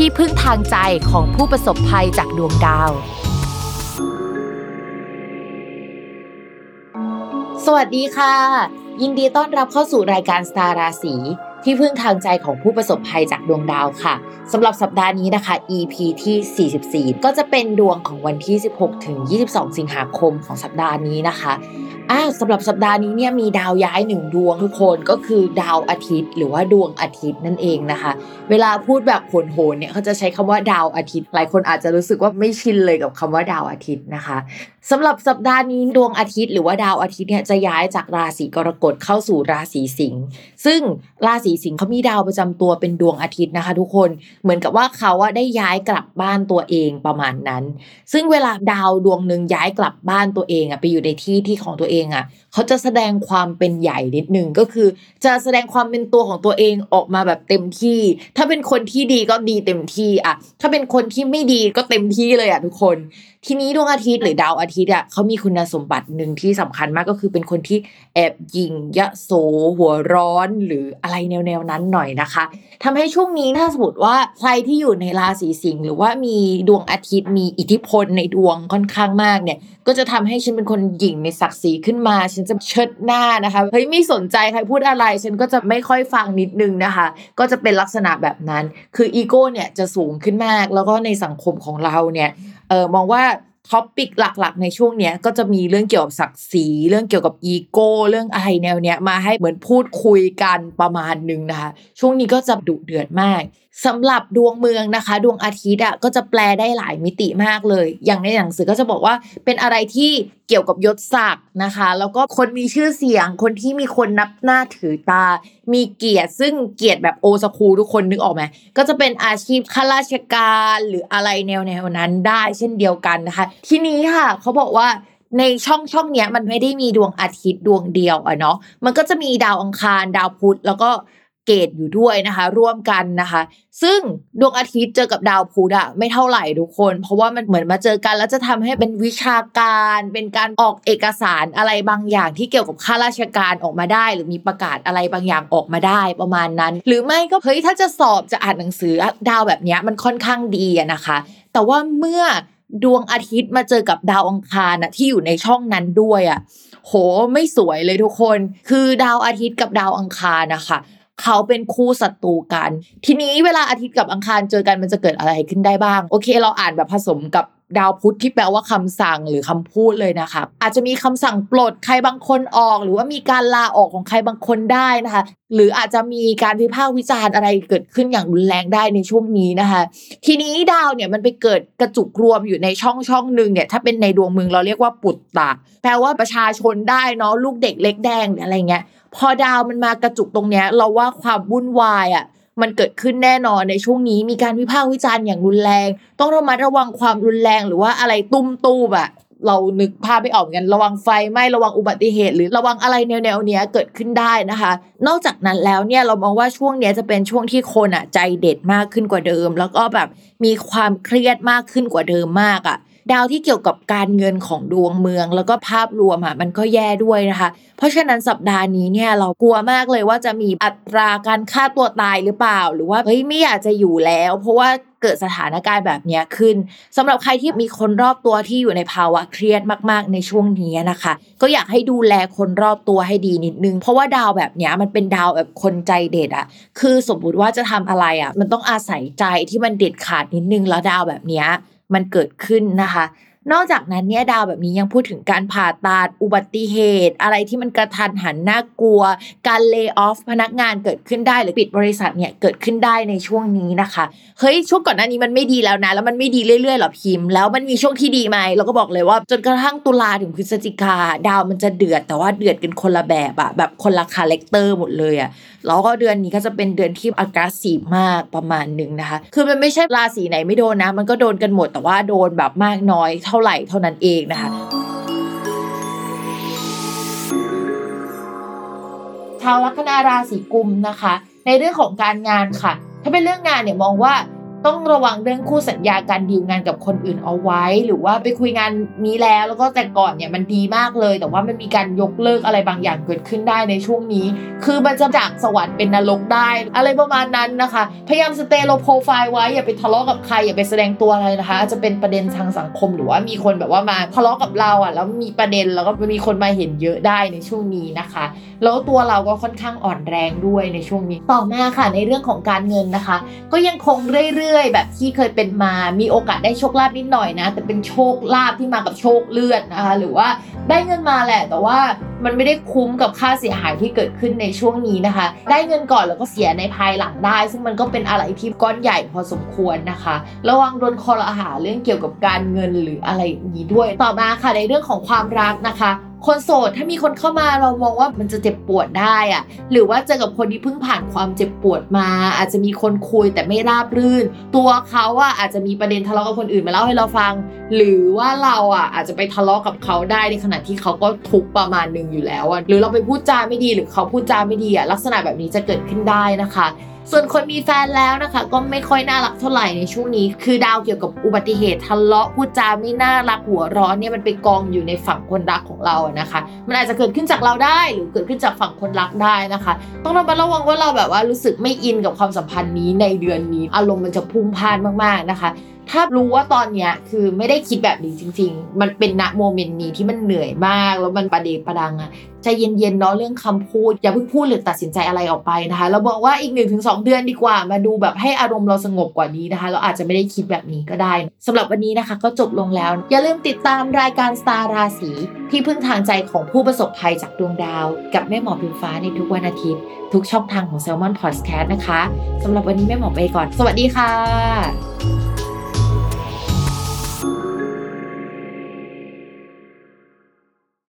ที่พึ่งทางใจของผู้ประสบภัยจากดวงดาว สวัสดีค่ะ ยินดีต้อนรับเข้าสู่รายการสตาราศีที่พึ่งทางใจของผู้ประสบภัยจากดวงดาวค่ะสำหรับสัปดาห์นี้นะคะ EP ที่ 44 ก็จะเป็นดวงของวันที่ 16 ถึง 22 สิงหาคมของสัปดาห์นี้นะคะ อ่าสำหรับสัปดาห์นี้เนี่ยมีดาวย้ายหนึ่งดวงทุกคนก็คือดาวอาทิตย์ หรือว่าดวงอาทิตย์นั่นเองนะคะ เวลาพูดแบบโหนๆเนี่ยเขาจะใช้คำว่าดาวอาทิตย์ หลายคนอาจจะรู้สึกว่าไม่ชินเลยกับคำว่าดาวอาทิตย์นะคะ สำหรับสัปดาห์นี้ดวงอาทิตย์หรือว่าดาวอาทิตย์เนี่ยจะย้ายจากราศีกรกฎเข้าสู่ราศีสิงห์ซึ่งราศีสิงห์เขามีดาวประจำตัวเป็นดวงอาทิตย์นะคะ ทุกคนเหมือนกับว่าเขาอะได้ย้ายกลับบ้านตัวเองประมาณนั้น ซึ่งเวลาดาวดวงหนึ่งย้ายกลับบ้านตัวเองอะไปอยู่ในที่ที่ของตัวเองอะเขาจะแสดงความเป็นใหญ่นิดนึงก็คือ จะแสดงความเป็นตัวของตัวเองออกมาแบบเต็มที่ ถ้าเป็นคนที่ดีก็ดีเต็มที่อะถ้าเป็นคนที่ไม่ดีก็เต็มที่เลยอะทุกคน ทีนี้ดวงอาทิตย์หรือดาวอาทิตย์อะเขามีคุณสมบัติหนึ่งที่สำคัญมากก็คือเป็นคนที่แอบยิงยะโสหัวร้อนหรืออะไรแนวๆนั้นหน่อยนะคะทำให้ช่วงนี้ถ้าสมมติว่าใครที่อยู่ในราศีสิงห์หรือว่ามีดวงอาทิตย์มีอิทธิพลในดวงค่อนข้างมากเนี่ย ก็จะทำให้ฉันเป็นคนหยิ่งในศักดิ์ศรีขึ้นมา ฉันจะเชิดหน้านะคะเฮ้ยไม่สนใจใครพูดอะไรฉันก็จะไม่ค่อยฟังนิดนึงนะคะ ก็จะเป็นลักษณะแบบนั้น คืออีโก้เนี่ยจะสูงขึ้นมากแล้วก็ในสังคมของเราเนี่ยเออมองว่า topic หลักๆ ในช่วงเนี้ยก็จะมีเรื่องเกี่ยวกับศักดิ์ศรีเรื่องเกี่ยวกับอีโก้เรื่องอะไรแนวเนี้ยมาให้เหมือนพูดคุยกันประมาณนึงนะคะ ช่วงนี้ก็จะดุเดือดมากสำหรับดวงเมืองนะคะ ดวงอาทิตย์อะก็จะแปลได้หลายมิติมากเลย อย่างในหนังสือก็จะบอกว่าเป็นอะไรที่เกี่ยวกับยศศักดิ์นะคะ แล้วก็คนมีชื่อเสียงคนที่มีคนนับหน้าถือตา มีเกียรติซึ่งเกียรติแบบโอสคูทุกคนนึกออกไหมก็จะเป็นอาชีพข้าราชการหรืออะไรแนวแนวนั้นได้เช่นเดียวกันนะคะทีนี้ค่ะ เขาบอกว่าในช่องช่องเนี้ยมันไม่ได้มีดวงอาทิตย์ดวงเดียวอะเนาะมันก็จะมีดาวอังคาร ดาวพุธแล้วก็เกตอยู่ด้วยนะคะ ร่วมกันนะคะ ซึ่งดวงอาทิตย์เจอกับดาวพุธอะไม่เท่าไหร่ทุกคน เพราะว่ามันเหมือนมาเจอกัน แล้วจะทำให้เป็นวิชาการ เป็นการออกเอกสารอะไรบางอย่างที่เกี่ยวกับข้าราชการออกมาได้ หรือมีประกาศอะไรบางอย่างออกมาได้ประมาณนั้น หรือไม่ก็เฮ้ยถ้าจะสอบจะอ่านหนังสือดาวแบบนี้มันค่อนข้างดีนะคะ แต่ว่าเมื่อ ดวงอาทิตย์มาเจอกับดาวอังคารนะที่อยู่ในช่องนั้นด้วยอะ่ะโหไม่สวยเลยทุกคน คือดาวอาทิตย์กับดาวอังคารนะคะ เขาเป็นคู่ศัตรูกัน ทีนี้เวลาอาทิตย์กับอังคารเจอกันมันจะเกิดอะไรขึ้นได้บ้าง โอเค เราอ่านแบบผสมกับดาวพุธที่แปลว่าคำสั่งหรือคำพูดเลยนะคะอาจจะมีคำสั่งปลดใครบางคนออก หรือว่ามีการลาออกของใครบางคนได้นะคะ หรืออาจจะมีการวิพากษ์วิจารณ์อะไรเกิดขึ้นอย่างรุนแรงได้ในช่วงนี้นะคะ ทีนี้ดาวเนี่ยมันไปเกิดกระจุกรวมอยู่ในช่องช่องหนึ่งเนี่ยถ้าเป็นในดวงเมืองเราเรียกว่าปุตตะแปลว่าประชาชนได้เนาะลูกเด็กเล็กแดงอะไรเงี้ย พอดาวมันมากระจุกตรงเนี้ย เราว่าความวุ่นวายอะมันเกิดขึ้นแน่นอนในช่วงนี้มีการวิพากษ์วิจารณ์อย่างรุนแรง ต้องระมัดระวังความรุนแรงหรือว่าอะไรตุ้มตู้แบบเรานึกภาพไม่ออกกันระวังไฟไหม้ระวังอุบัติเหตุ หรือระวังอะไรแนวแนวเนี้ยเกิดขึ้นได้นะคะ นอกจากนั้นแล้วเนี่ยเรามองว่าช่วงเนี้ยจะเป็นช่วงที่คนอะใจเด็ดมากขึ้นกว่าเดิม แล้วก็แบบมีความเครียดมากขึ้นกว่าเดิมมากอะ ดาวที่เกี่ยวกับการเงินของดวงเมือง แล้วก็ภาพรวมอะมันก็แย่ด้วยนะคะ เพราะฉะนั้นสัปดาห์นี้เนี่ยเรากลัวมากเลยว่าจะมีอัตราการฆ่าตัวตายหรือเปล่า หรือว่าเฮ้ยไม่อยากจะอยู่แล้ว เพราะว่าเกิดสถานการณ์แบบนี้ขึ้นสำหรับใครที่มีคนรอบตัวที่อยู่ในภาวะเครียดมาก ๆ ในช่วงนี้นะคะ ก็อยากให้ดูแลคนรอบตัวให้ดีนิดนึง เพราะว่าดาวแบบนี้มันเป็นดาวแบบคนใจเด็ดอะคือสมมุติว่าจะทำอะไรอะมันต้องอาศัยใจที่มันเด็ดขาดนิดนึงแล้วดาวแบบนี้ มันเกิดขึ้นนะคะ นอกจากนั้นเนี่ยดาวแบบนี้ยังพูดถึงการผ่าตัดอุบัติเหตุ อะไรที่มันกระทันหันน่ากลัว การ lay off พนักงานเกิดขึ้นได้หรือปิดบริษัทเนี่ยเกิดขึ้นได้ในช่วงนี้นะคะเฮ้ยช่วงก่อนหน้านี้มันไม่ดีแล้วนะ แล้วมันไม่ดีเรื่อยๆหรอพิมพ์แล้วมันมีช่วงที่ดีไหมเราก็บอกเลยว่า จนกระทั่งตุลาถึงพฤศจิกาดาวมันจะเดือดแต่ว่าเดือดกันคนละแบบอะแบบคนละ character หมดเลยอะแล้วก็เดือนนี้ก็จะเป็นเดือนที่อากาศสีมากประมาณหนึ่งนะคะ คือมันไม่ใช่ราศีไหนไม่โดนนะ มันก็โดนกันหมดแต่ว่าโดนแบบมากน้อยเท่า่าไหร่เท่านั้นเองนะคะชาวลัคนาราศีกุมนะคะ ในเรื่องของการงานค่ะ ถ้าเป็นเรื่องงานเนี่ยมองว่า ต้องระวังเรื่องคู่สัญญาการดีลงานกับคนอื่นเอาไว้ หรือว่าไปคุยงานนี้แล้ว แล้วก็แต่ก่อนเนี่ยมันดีมากเลย แต่ว่ามันมีการยกเลิกอะไรบางอย่างเกิดขึ้นได้ในช่วงนี้ คือมันจะจากสวรรค์เป็นนรกได้ อะไรประมาณนั้นนะคะ พยายามสเตโลโปรไฟล์ไว้อย่าไปทะเลาะกับใครอย่าไปแสดงตัวอะไรนะคะอาจจะเป็นประเด็นทางสังคมหรือว่ามีคนแบบว่ามาทะเลาะกับเราอะแล้วมีประเด็นแล้วก็มีคนมาเห็นเยอะได้ในช่วงนี้นะคะ แล้วตัวเราก็ค่อนข้างอ่อนแรงด้วยในช่วงนี้ ต่อมาค่ะในเรื่องของการเงินนะคะ ก็ยังคงเรื่อยๆ แบบที่เคยเป็นมา มีโอกาสได้โชคลาภนิดหน่อยนะ แต่เป็นโชคลาภที่มากับโชคเลือดนะคะ หรือว่าได้เงินมาแหละ แต่ว่ามันไม่ได้คุ้มกับค่าเสียหายที่เกิดขึ้นในช่วงนี้นะคะ ได้เงินก่อนแล้วก็เสียในภายหลังได้ ซึ่งมันก็เป็นอะไรที่ก้อนใหญ่พอสมควรนะคะ ระวังโดนคอรหาเรื่องเกี่ยวกับการเงินหรืออะไรอย่างนี้ด้วย ต่อมาค่ะในเรื่องของความรักนะคะ คนโสดถ้ามีคนเข้ามาเรามองว่ามันจะเจ็บปวดได้อะหรือว่าเจอกับคนที่เพิ่งผ่านความเจ็บปวดมา อาจจะมีคนคุยแต่ไม่ราบรื่น ตัวเขาอะอาจจะมีประเด็นทะเลาะกับคนอื่นมาเล่าให้เราฟัง หรือว่าเราอะอาจจะไปทะเลาะกับเขาได้ในขณะที่เขาก็ทุกประมาณหนึ่งอยู่แล้วอะหรือเราไปพูดจาไม่ดีหรือเขาพูดจาไม่ดีอะลักษณะแบบนี้จะเกิดขึ้นได้นะคะ ส่วนคนมีแฟนแล้วนะคะ ก็ไม่ค่อยน่ารักเท่าไหร่ในช่วงนี้ คือดาวเกี่ยวกับอุบัติเหตุทะเลาะพูดจาไม่น่ารักหัวร้อนเนี่ยมันไปกองอยู่ในฝั่งคนรักของเรานะคะ มันอาจจะเกิดขึ้นจากเราได้หรือเกิดขึ้นจากฝั่งคนรักได้นะคะ ต้องระมัดระวังว่าเราแบบว่ารู้สึกไม่อินกับความสัมพันธ์นี้ในเดือนนี้ อารมณ์มันจะพุ่งพ่านมากๆนะคะ ถ้ารู้ว่าตอนเนี้ยคือไม่ได้คิดแบบนี้จริง ๆ มันเป็นณโมเมนต์นี้ที่มันเหนื่อยมาก แล้วมันประเดประดังอะใจเย็นๆเนาะเรื่องคำพูด อย่าเพิ่งพูดหรือตัดสินใจอะไรออกไปนะคะเราบอกว่าอีก1นถึงสเดือนดีกว่า มาดูแบบให้อารมณ์เราสงบกว่านี้นะคะ เราอาจจะไม่ได้คิดแบบนี้ก็ได้สำหรับวันนี้นะคะก็จบลงแล้ว อย่าลืมติดตามรายการสตาร์ราศีที่พึ่งทางใจของผู้ประสบภัยจากดวงดาว กับแม่หมอพิมฟ้าในทุกวันอาทิตย์ ทุกช่องทางของ s ซ l m o n Podcast นะคะสำหรับวันนี้แม่หมอไปก่อน สวัสดีค่ะ